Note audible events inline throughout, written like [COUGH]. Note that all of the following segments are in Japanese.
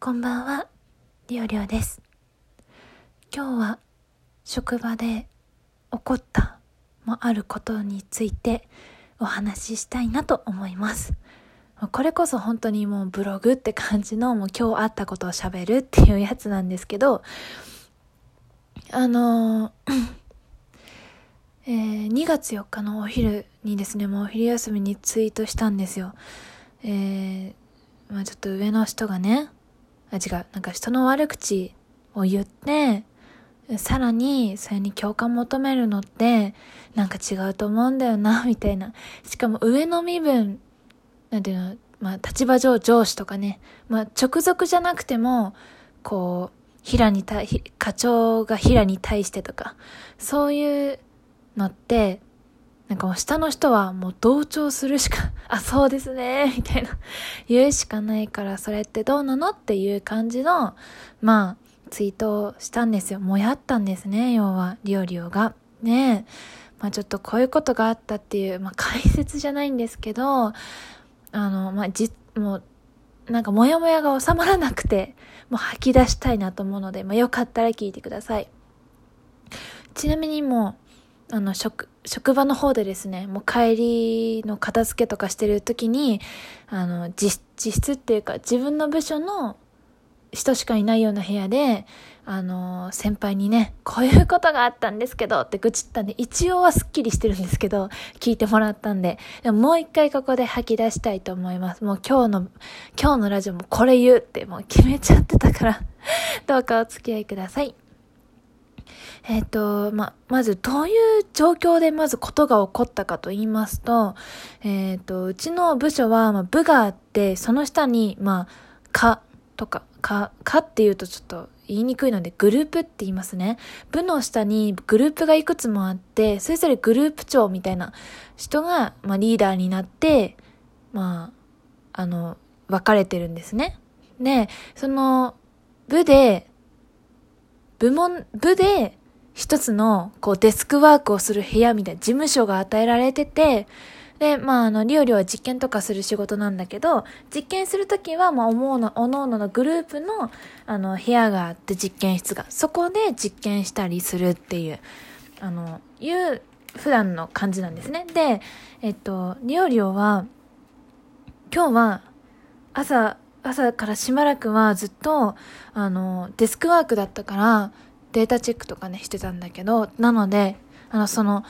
こんばんは、りょうりょうです。今日は職場で起こった、まあることについてお話ししたいなと思います。これこそ本当にもうブログって感じのもう今日あったことを喋るっていうやつなんですけど、あのえー2月4日のお昼にですね、もうお昼休みにツイートしたんですよ。えーまあちょっと上の人がね、あ、違う、なんか人の悪口を言って、さらにそれに共感求めるのって、なんか違うと思うんだよな、[LAUGHS] みたいな。しかも上の身分、なんていうの、まあ立場上上司とかね、まあ直属じゃなくても、こう、平に対、課長が平に対してとか、そういうのって、なんか下の人はもう同調するしか、[LAUGHS] あ、そうですね、[LAUGHS] みたいな、言うしかないから、それってどうなのっていう感じの、まあ、ツイートをしたんですよ。もやったんですね、要は、リオリオが。ねえ。まあちょっとこういうことがあったっていう、まあ解説じゃないんですけど、あの、まあじ、もう、なんかモヤモヤが収まらなくて、もう吐き出したいなと思うので、まあよかったら聞いてください。ちなみにもう、あの、職、職場の方でですね、もう帰りの片付けとかしてる時に、あの、自、室っていうか自分の部署の人しかいないような部屋で、あの、先輩にね、こういうことがあったんですけどって愚痴ったんで、一応はスッキリしてるんですけど、聞いてもらったんで、でももう一回ここで吐き出したいと思います。もう今日の、今日のラジオもこれ言うってもう決めちゃってたから、どうかお付き合いください。えっ、と、ま、まずどういう状況でまずことが起こったかと言いますと、えっ、と、うちの部署は、ま、部があって、その下に、まあ、かとか、か、かっていうとちょっと言いにくいので、グループって言いますね。部の下にグループがいくつもあって、それぞれグループ長みたいな人が、まあ、リーダーになって、まあ、あの、分かれてるんですね。で、その、部で、部門、部で、一つの、こう、デスクワークをする部屋みたいな事務所が与えられてて、で、まあ、あの、リオリオは実験とかする仕事なんだけど、実験するときは、まあ、おの、おのおののグループの、あの、部屋があって、実験室が。そこで実験したりするっていう、あの、いう、普段の感じなんですね。で、えっと、リオリオは、今日は、朝、朝からしばらくはずっと、あの、デスクワークだったから、データチェックとかね、してたんだけど、なので、あの、その、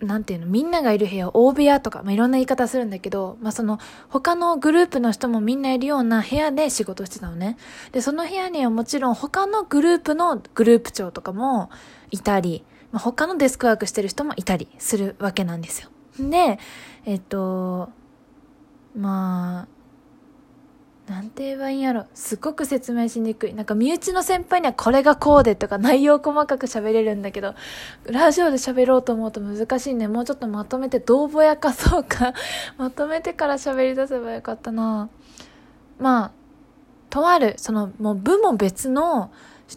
なんていうの、みんながいる部屋、大部屋とか、まあ、いろんな言い方するんだけど、まあ、その、他のグループの人もみんないるような部屋で仕事してたのね。で、その部屋にはもちろん他のグループのグループ長とかもいたり、まあ、他のデスクワークしてる人もいたりするわけなんですよ。で、えっと、まあ、なんて言えばいいんやろ。すっごく説明しにくい。なんか身内の先輩にはこれがこうでとか内容細かく喋れるんだけど、ラジオで喋ろうと思うと難しいね。もうちょっとまとめてどうぼやかそうか。[LAUGHS] まとめてから喋り出せばよかったな。まあ、とある、そのもう部も別の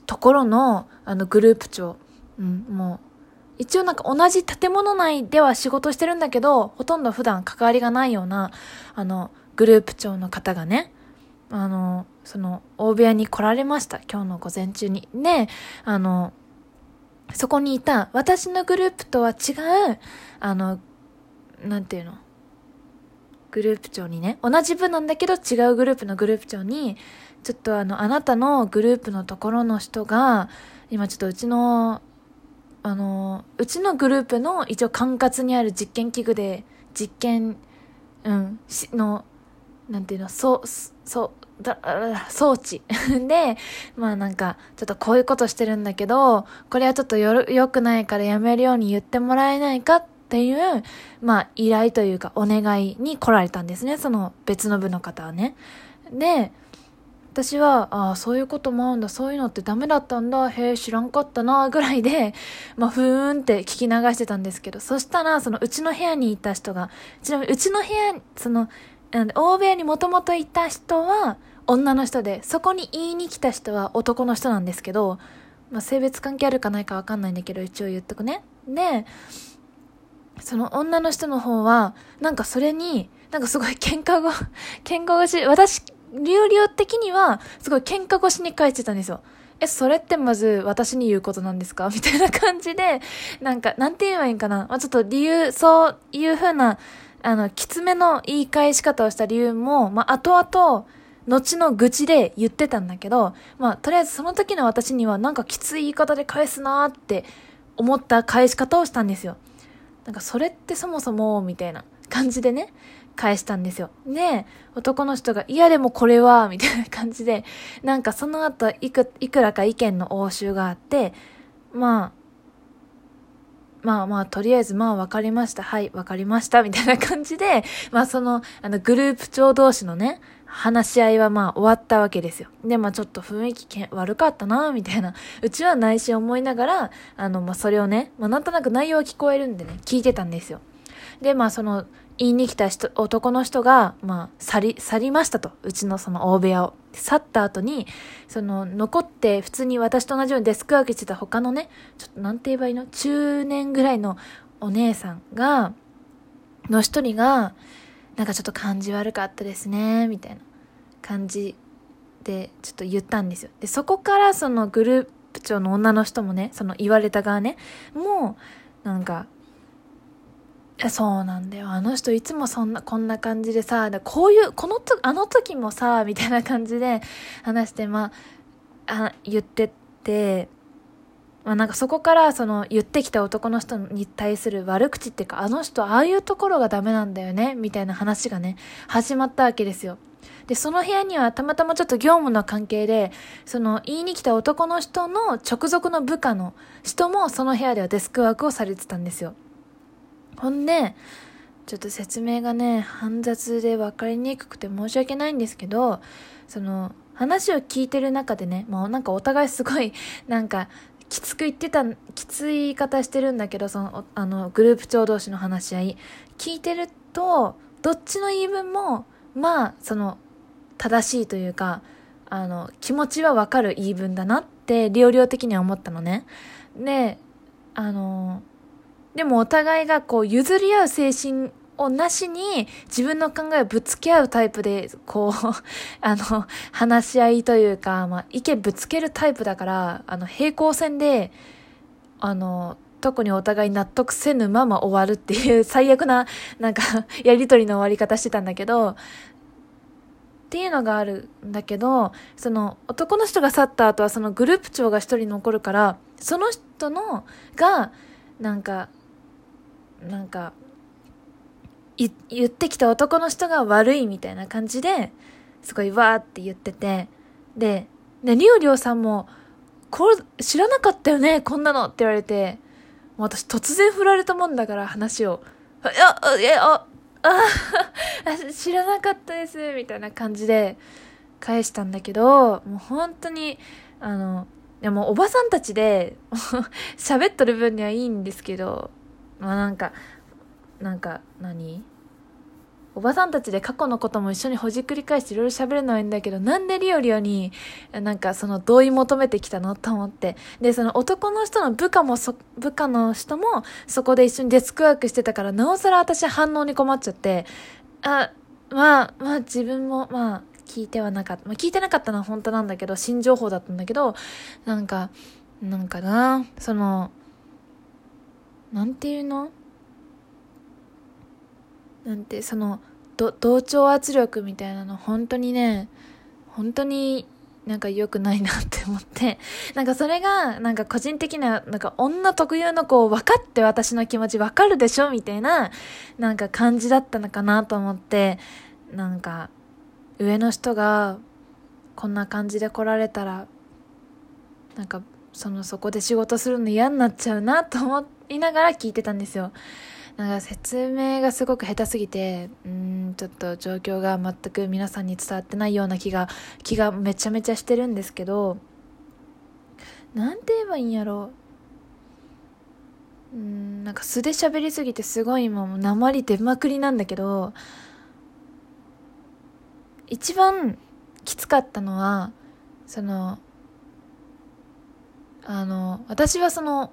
ところのあのグループ長。うん、もう。一応なんか同じ建物内では仕事してるんだけど、ほとんど普段関わりがないような、あの、グループ長の方がね、あの、その、大部屋に来られました。今日の午前中に。で、あの、そこにいた、私のグループとは違う、あの、なんていうの？グループ長にね、同じ部なんだけど違うグループのグループ長に、ちょっとあの、あなたのグループのところの人が、今ちょっとうちの、あの、うちのグループの一応管轄にある実験器具で、実験、うん、し、の、なんていうの、そう、そう、だ、装置。[LAUGHS] で、まあなんか、ちょっとこういうことしてるんだけど、これはちょっとよ、良くないからやめるように言ってもらえないかっていう、まあ依頼というかお願いに来られたんですね、その別の部の方はね。で、私は、ああ、そういうこともあるんだ、そういうのってダメだったんだ、へえ、知らんかったな、ぐらいで、[LAUGHS] まあ、ふーんって聞き流してたんですけど、そしたら、そのうちの部屋にいた人が、ちなみにうちの部屋、その、なんで大部屋にもともといた人は女の人で、そこに言いに来た人は男の人なんですけど、まあ、性別関係あるかないかわかんないんだけど、一応言っとくね。で、その女の人の方は、なんかそれに、なんかすごい喧嘩が、[LAUGHS] 喧嘩がし、私リオリオ的には、すごい喧嘩越しに返してたんですよ。え、それってまず私に言うことなんですか？[LAUGHS] みたいな感じで、なんか、なんて言えばいいんかな？まあ、ちょっと理由、そういう風な、あの、きつめの言い返し方をした理由も、まあ、後々、後の愚痴で言ってたんだけど、まあ、とりあえずその時の私にはなんかきつい言い方で返すなーって思った返し方をしたんですよ。なんかそれってそもそも、みたいな感じでね、返したんですよ。で、男の人が、いやでもこれは、みたいな感じで、なんかその後いく、いくらか意見の応酬があって、まあ、まあまあ、とりあえず、まあ、分かりました。はい、分かりました。みたいな感じで、[LAUGHS] まあ、その、あの、グループ長同士のね、話し合いはまあ終わったわけですよ。で、まあちょっと雰囲気悪かったな、みたいな。うちは内心思いながら、あの、まあそれをね、まあなんとなく内容は聞こえるんでね、聞いてたんですよ。で、まあその、言いに来た人、男の人が、まあ、去り、去りましたと。うちのその大部屋を。去った後に、その、残って普通に私と同じようにデスクワークしてた他のね、ちょっとなんて言えばいいの？中年ぐらいのお姉さんが、の一人が、なんかちょっと感じ悪かったですね、みたいな感じでちょっと言ったんですよ。で、そこからそのグループ長の女の人もね、その言われた側ね、もう、なんか、そうなんだよ。あの人いつもそんな、こんな感じでさ、こういう、このと、あの時もさ、みたいな感じで話して、まあ、あ言ってって、まあなんかそこからその言ってきた男の人に対する悪口っていうか、あの人ああいうところがダメなんだよね、みたいな話がね、始まったわけですよ。で、その部屋にはたまたまちょっと業務の関係で、その言いに来た男の人の直属の部下の人もその部屋ではデスクワークをされてたんですよ。ほんで、ちょっと説明がね、煩雑で分かりにくくて申し訳ないんですけど、その、話を聞いてる中でね、もうなんかお互いすごい、なんか、きつく言ってた、きつい言い方してるんだけど、その、あの、グループ長同士の話し合い、聞いてると、どっちの言い分も、まあ、その、正しいというか、あの、気持ちはわかる言い分だなって、両々的には思ったのね。で、あの、でもお互いがこう譲り合う精神をなしに自分の考えをぶつけ合うタイプで、こう、[LAUGHS] あの、話し合いというか、まあ、意見ぶつけるタイプだから、あの、平行線で、あの、特にお互い納得せぬまま終わるっていう [LAUGHS] 最悪な、なんか、[LAUGHS] やりとりの終わり方してたんだけど、っていうのがあるんだけど、その男の人が去った後はそのグループ長が一人残るから、その人の、が、なんか、なんか、言ってきた男の人が悪いみたいな感じで、すごいわーって言ってて、で、ね、りおりおさんも、これ、知らなかったよねこんなのって言われて、もう私突然振られたもんだから話を、いや、え、あ、あ、[LAUGHS] 知らなかったです、みたいな感じで返したんだけど、もう本当に、あの、いやもうおばさんたちで喋っとる分にはいいんですけど、まあなんか、なんか何、おばさんたちで過去のことも一緒にほじくり返していろいろ喋るのはいいんだけど、なんでリオリオに、なんかその同意求めてきたのと思って。で、その男の人の部下もそ、部下の人もそこで一緒にデスクワークしてたから、なおさら私反応に困っちゃって、あ、まあ、まあ自分も、まあ、聞いてはなかった。まあ聞いてなかったのは本当なんだけど、新情報だったんだけど、なんか、なんかな、その、なんていうの？なんてその同調圧力みたいなの本当にね本当になんか良くないなって思って、[LAUGHS] なんかそれが、なんか個人的な、なんか女特有のこう、分かって私の気持ち分かるでしょみたいな、なんか感じだったのかなと思って、なんか、上の人が、こんな感じで来られたら、なんか、その、そこで仕事するの嫌になっちゃうなと思いながら聞いてたんですよ。なんか説明がすごく下手すぎて、うん、ちょっと状況が全く皆さんに伝わってないような気が、気がめちゃめちゃしてるんですけど、なんて言えばいいんやろう。うん、なんか素で喋りすぎてすごい今も鉛出まくりなんだけど、一番きつかったのは、その、あの、私はその、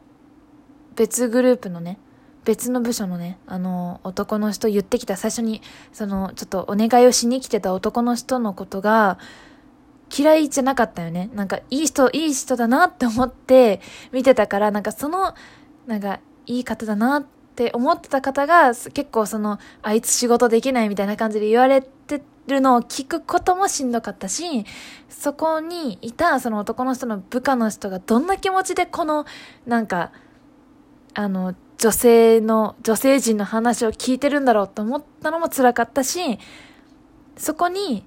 別グループのね、別の部署のね、あの、男の人言ってきた最初に、その、ちょっとお願いをしに来てた男の人のことが、嫌いじゃなかったよね。なんか、いい人、いい人だなって思って見てたから、なんかその、なんか、いい方だなって思ってた方が、結構その、あいつ仕事できないみたいな感じで言われてるのを聞くこともしんどかったし、そこにいたその男の人の部下の人がどんな気持ちでこの、なんか、あの、女性の、女性陣の話を聞いてるんだろうと思ったのも辛かったし、そこに、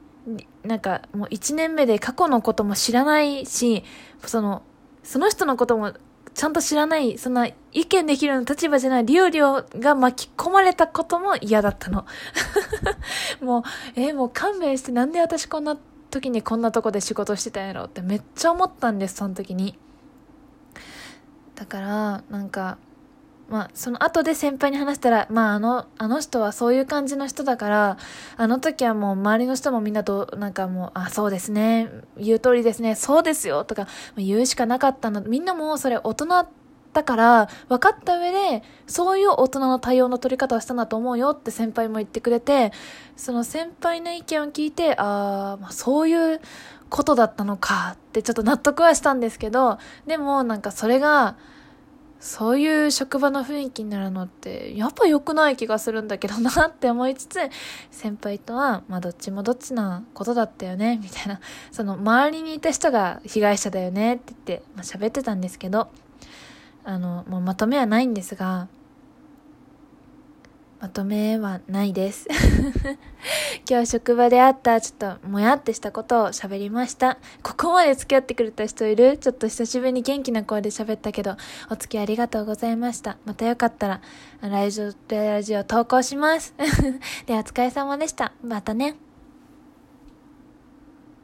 なんかもう一年目で過去のことも知らないし、その、その人のこともちゃんと知らない、そんな意見できるような立場じゃないリオリオが巻き込まれたことも嫌だったの。[LAUGHS] もう、えー、もう勘弁してなんで私こんな時にこんなとこで仕事してたんやろってめっちゃ思ったんです、その時に。だから、なんか、まあ、その後で先輩に話したら、まあ、あの、あの人はそういう感じの人だから、あの時はもう周りの人もみんなと、なんかもう、あ、そうですね、言う通りですね、そうですよ、とか言うしかなかったの。みんなもそれ大人だから、分かった上で、そういう大人の対応の取り方をしたんだと思うよって先輩も言ってくれて、その先輩の意見を聞いて、ああ、まあ、そういうことだったのかってちょっと納得はしたんですけど、でもなんかそれが、そういう職場の雰囲気になるのって、やっぱ良くない気がするんだけどなって思いつつ、先輩とは、まあどっちもどっちなことだったよね、[LAUGHS] みたいな。その周りにいた人が被害者だよねって言って、まあ [LAUGHS] 喋ってたんですけど、あの、もうまとめはないんですが、まとめはないです。[LAUGHS] 今日職場であったちょっともやってしたことを喋りました。ここまで付き合ってくれた人いる？ちょっと久しぶりに元気な声で喋ったけど、お付き合いありがとうございました。またよかったら、ラジオ、ラジオ投稿します。[LAUGHS] ではお疲れ様でした。またね。